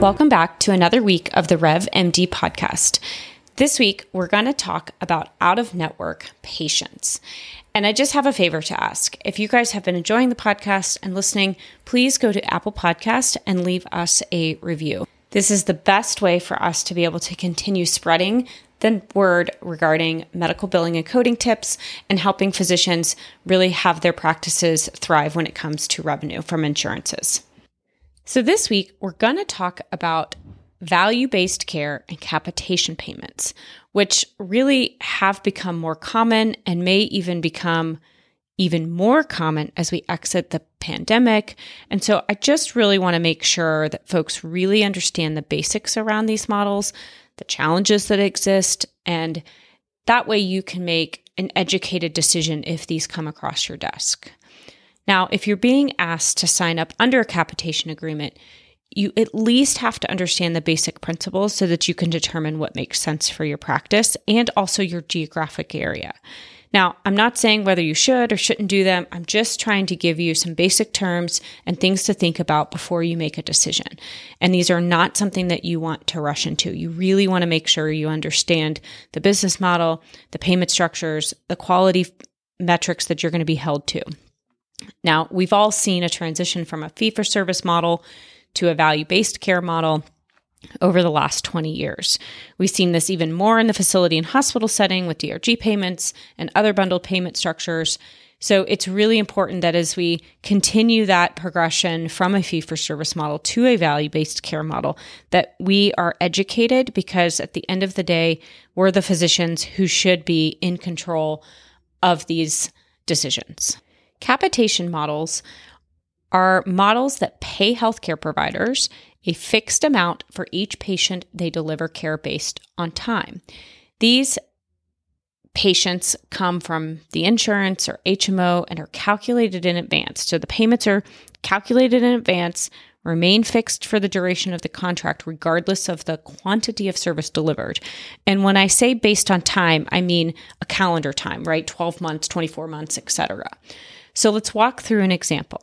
Welcome back to another week of the Rev MD podcast. This week, we're going to talk about out of network patients. And I just have a favor to ask. If you guys have been enjoying the podcast and listening, please go to Apple Podcast and leave us a review. This is the best way for us to be able to continue spreading the word regarding medical billing and coding tips and helping physicians really have their practices thrive when it comes to revenue from insurances. So, this week, we're going to talk about value based care and capitation payments, which really have become more common and may even become even more common as we exit the pandemic. And so I just really want to make sure that folks really understand the basics around these models, the challenges that exist, and that way you can make an educated decision if these come across your desk. Now, if you're being asked to sign up under a capitation agreement, you at least have to understand the basic principles so that you can determine what makes sense for your practice and also your geographic area. Now, I'm not saying whether you should or shouldn't do them. I'm just trying to give you some basic terms and things to think about before you make a decision. And these are not something that you want to rush into. You really want to make sure you understand the business model, the payment structures, the quality metrics that you're going to be held to. Now, we've all seen a transition from a fee for service model to a value based care model over the last 20 years. We've seen this even more in the facility and hospital setting with DRG payments and other bundled payment structures. So it's really important that as we continue that progression from a fee for service model to a value based care model, that we are educated because at the end of the day, we're the physicians who should be in control of these decisions. Capitation models are models that pay healthcare providers a fixed amount for each patient they deliver care based on time. These patients come from the insurance or HMO and are calculated in advance. So the payments are calculated in advance, remain fixed for the duration of the contract, regardless of the quantity of service delivered. And when I say based on time, I mean a calendar time, right? 12 months, 24 months, etc. So let's walk through an example.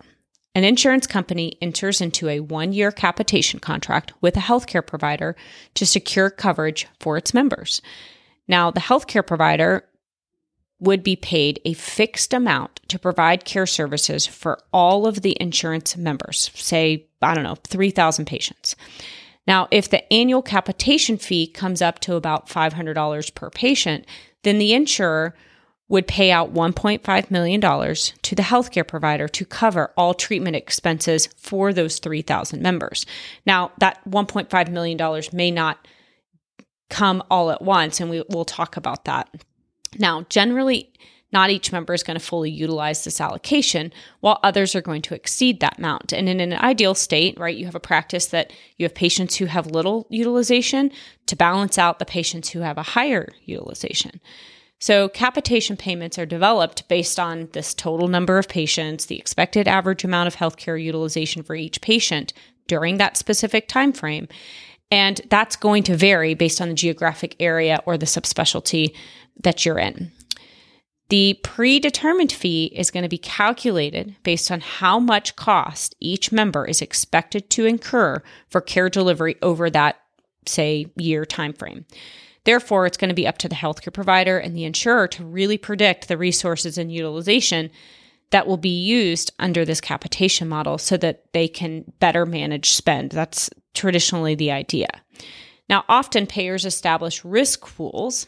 An insurance company enters into a one year capitation contract with a healthcare provider to secure coverage for its members. Now, the healthcare provider would be paid a fixed amount to provide care services for all of the insurance members, say, I don't know, 3,000 patients. Now, if the annual capitation fee comes up to about $500 per patient, then the insurer would pay out $1.5 million to the healthcare provider to cover all treatment expenses for those 3,000 members. Now, that $1.5 million may not come all at once, and we, will talk about that. Now, generally, not each member is going to fully utilize this allocation, while others are going to exceed that amount. And in an ideal state, right, you have a practice that you have patients who have little utilization to balance out the patients who have a higher utilization. So, capitation payments are developed based on this total number of patients, the expected average amount of healthcare utilization for each patient during that specific time frame. And that's going to vary based on the geographic area or the subspecialty that you're in. The predetermined fee is going to be calculated based on how much cost each member is expected to incur for care delivery over that, say, year time frame. Therefore, it's going to be up to the healthcare provider and the insurer to really predict the resources and utilization that will be used under this capitation model so that they can better manage spend. That's traditionally the idea. Now, often payers establish risk pools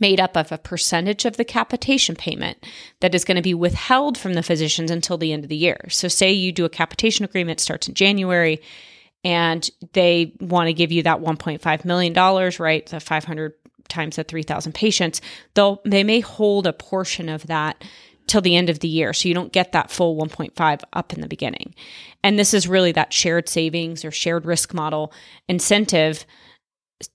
made up of a percentage of the capitation payment that is going to be withheld from the physicians until the end of the year. So, say you do a capitation agreement starts in January and they want to give you that 1.5 million dollars, right? The 500 times the 3,000 patients. They'll they may hold a portion of that till the end of the year. So you don't get that full 1.5 up in the beginning. And this is really that shared savings or shared risk model incentive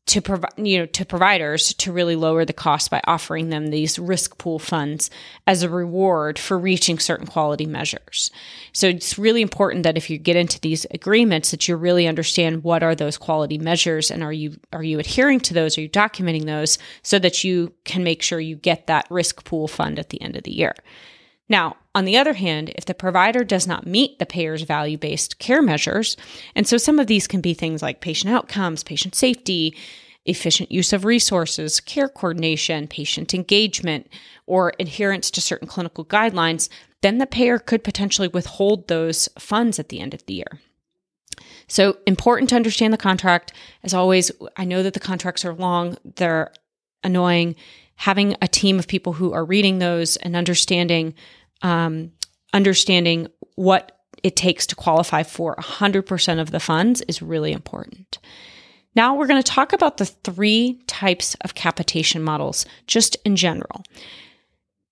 to provide you know to providers to really lower the cost by offering them these risk pool funds as a reward for reaching certain quality measures. So it's really important that if you get into these agreements that you really understand what are those quality measures and are you are you adhering to those? Are you documenting those so that you can make sure you get that risk pool fund at the end of the year Now, on the other hand, if the provider does not meet the payer's value based care measures, and so some of these can be things like patient outcomes, patient safety, efficient use of resources, care coordination, patient engagement, or adherence to certain clinical guidelines, then the payer could potentially withhold those funds at the end of the year. So, important to understand the contract. As always, I know that the contracts are long, they're annoying. Having a team of people who are reading those and understanding um, understanding what it takes to qualify for 100% of the funds is really important. Now we're going to talk about the three types of capitation models just in general.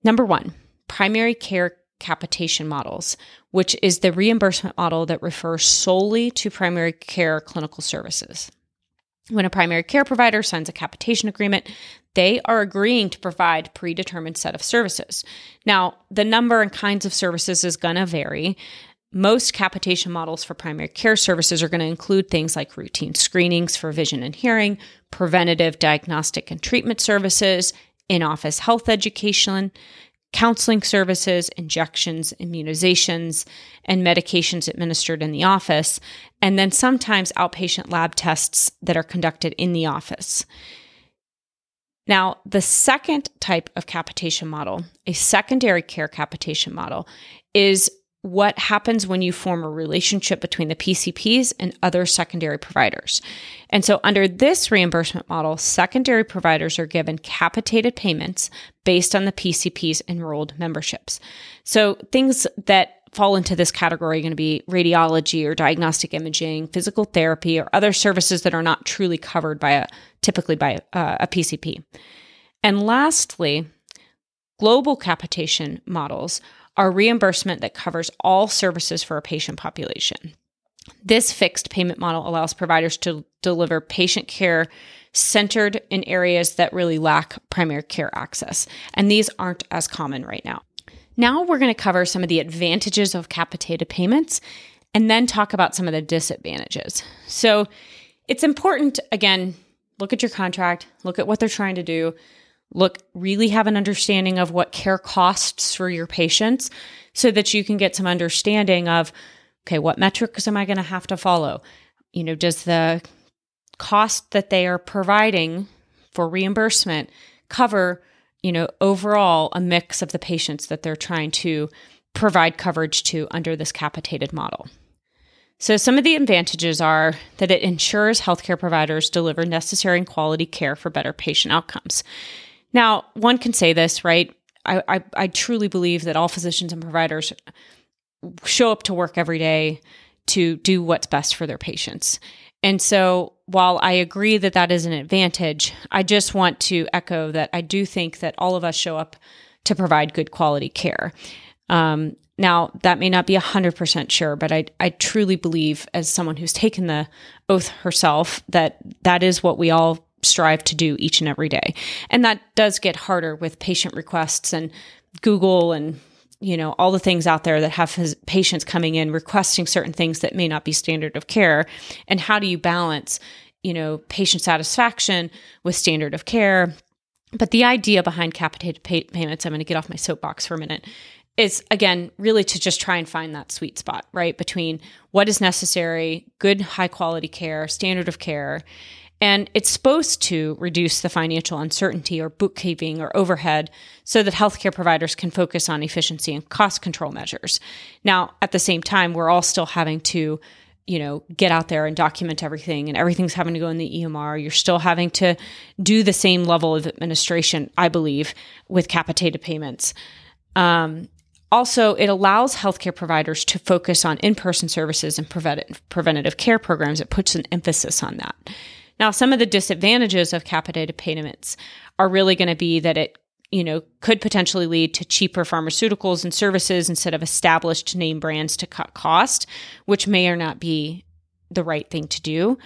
Number one, primary care capitation models, which is the reimbursement model that refers solely to primary care clinical services. When a primary care provider signs a capitation agreement, they are agreeing to provide predetermined set of services. Now, the number and kinds of services is going to vary. Most capitation models for primary care services are going to include things like routine screenings for vision and hearing, preventative diagnostic and treatment services, in office health education, counseling services, injections, immunizations, and medications administered in the office, and then sometimes outpatient lab tests that are conducted in the office. Now, the second type of capitation model, a secondary care capitation model, is what happens when you form a relationship between the PCPs and other secondary providers. And so, under this reimbursement model, secondary providers are given capitated payments based on the PCP's enrolled memberships. So, things that fall into this category are going to be radiology or diagnostic imaging, physical therapy, or other services that are not truly covered by a typically by uh, a PCP. And lastly, global capitation models are reimbursement that covers all services for a patient population. This fixed payment model allows providers to deliver patient care centered in areas that really lack primary care access. And these aren't as common right now. Now we're going to cover some of the advantages of capitated payments and then talk about some of the disadvantages. So it's important, again, look at your contract, look at what they're trying to do, look, really have an understanding of what care costs for your patients so that you can get some understanding of, okay, what metrics am I going to have to follow? You know, does the cost that they are providing for reimbursement cover you know, overall a mix of the patients that they're trying to provide coverage to under this capitated model. So, some of the advantages are that it ensures healthcare providers deliver necessary and quality care for better patient outcomes. Now, one can say this, right? I, I, I truly believe that all physicians and providers show up to work every day to do what's best for their patients. And so, while I agree that that is an advantage, I just want to echo that I do think that all of us show up to provide good quality care. Um, now, that may not be 100% sure, but I, I truly believe, as someone who's taken the oath herself, that that is what we all strive to do each and every day. And that does get harder with patient requests and Google and you know all the things out there that have patients coming in requesting certain things that may not be standard of care and how do you balance you know patient satisfaction with standard of care but the idea behind capitated pay- payments i'm going to get off my soapbox for a minute is again really to just try and find that sweet spot right between what is necessary good high quality care standard of care and it's supposed to reduce the financial uncertainty or bookkeeping or overhead so that healthcare providers can focus on efficiency and cost control measures. Now, at the same time, we're all still having to, you know, get out there and document everything and everything's having to go in the EMR. You're still having to do the same level of administration, I believe, with capitated payments. Um, also, it allows healthcare providers to focus on in person services and prevent- preventative care programs. It puts an emphasis on that. Now, some of the disadvantages of capitated payments are really going to be that it you know, could potentially lead to cheaper pharmaceuticals and services instead of established name brands to cut cost, which may or not be the right thing to do.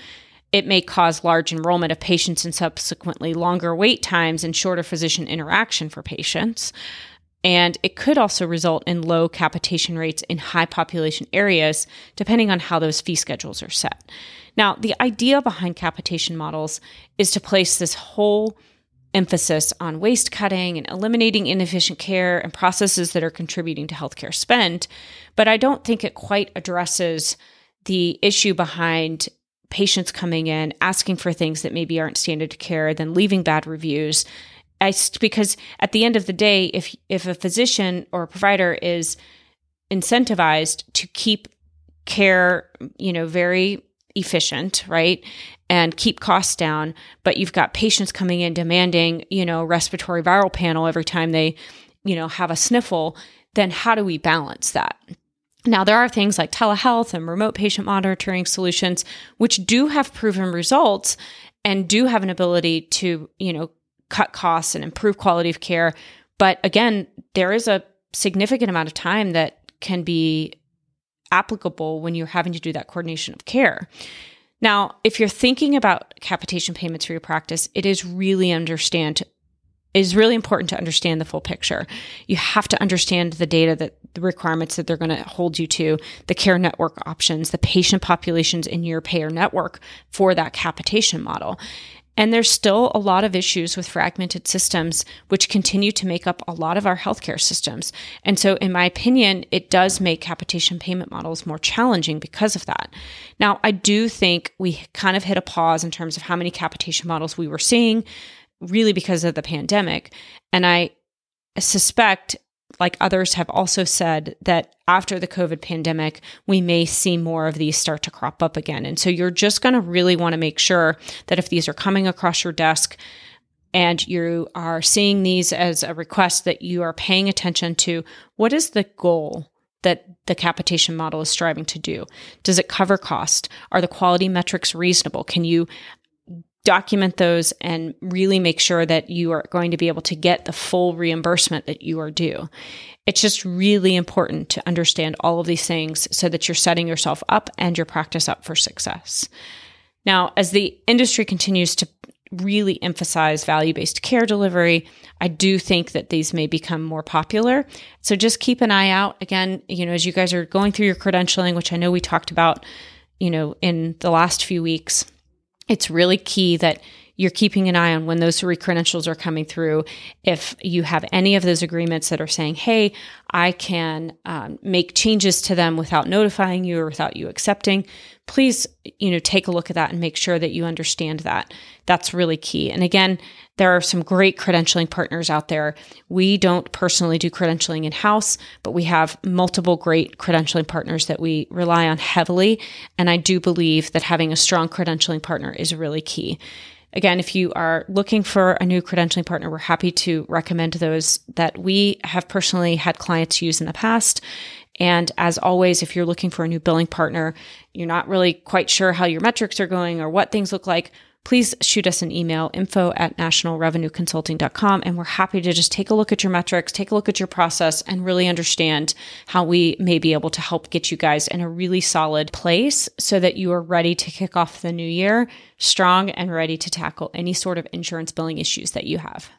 It may cause large enrollment of patients and subsequently longer wait times and shorter physician interaction for patients. And it could also result in low capitation rates in high population areas, depending on how those fee schedules are set. Now, the idea behind capitation models is to place this whole emphasis on waste cutting and eliminating inefficient care and processes that are contributing to healthcare spend. But I don't think it quite addresses the issue behind patients coming in asking for things that maybe aren't standard care, then leaving bad reviews. I, because at the end of the day, if if a physician or a provider is incentivized to keep care, you know, very efficient, right? And keep costs down, but you've got patients coming in demanding, you know, respiratory viral panel every time they, you know, have a sniffle, then how do we balance that? Now, there are things like telehealth and remote patient monitoring solutions, which do have proven results and do have an ability to, you know, cut costs and improve quality of care. But again, there is a significant amount of time that can be applicable when you're having to do that coordination of care. Now, if you're thinking about capitation payments for your practice, it is really understand is really important to understand the full picture. You have to understand the data that the requirements that they're going to hold you to, the care network options, the patient populations in your payer network for that capitation model. And there's still a lot of issues with fragmented systems, which continue to make up a lot of our healthcare systems. And so, in my opinion, it does make capitation payment models more challenging because of that. Now, I do think we kind of hit a pause in terms of how many capitation models we were seeing, really because of the pandemic. And I suspect like others have also said that after the COVID pandemic, we may see more of these start to crop up again. And so you're just going to really want to make sure that if these are coming across your desk, and you are seeing these as a request that you are paying attention to what is the goal that the capitation model is striving to do? Does it cover cost? Are the quality metrics reasonable? Can you document those and really make sure that you are going to be able to get the full reimbursement that you are due. It's just really important to understand all of these things so that you're setting yourself up and your practice up for success. Now, as the industry continues to really emphasize value based care delivery, I do think that these may become more popular. So just keep an eye out. Again, you know, as you guys are going through your credentialing, which I know we talked about, you know, in the last few weeks it's really key that you're keeping an eye on when those re-credentials are coming through. If you have any of those agreements that are saying, "Hey, I can um, make changes to them without notifying you or without you accepting," please, you know, take a look at that and make sure that you understand that. That's really key. And again, there are some great credentialing partners out there. We don't personally do credentialing in house, but we have multiple great credentialing partners that we rely on heavily. And I do believe that having a strong credentialing partner is really key. Again, if you are looking for a new credentialing partner, we're happy to recommend those that we have personally had clients use in the past. And as always, if you're looking for a new billing partner, you're not really quite sure how your metrics are going or what things look like, please shoot us an email info at nationalrevenueconsulting.com and we're happy to just take a look at your metrics take a look at your process and really understand how we may be able to help get you guys in a really solid place so that you are ready to kick off the new year strong and ready to tackle any sort of insurance billing issues that you have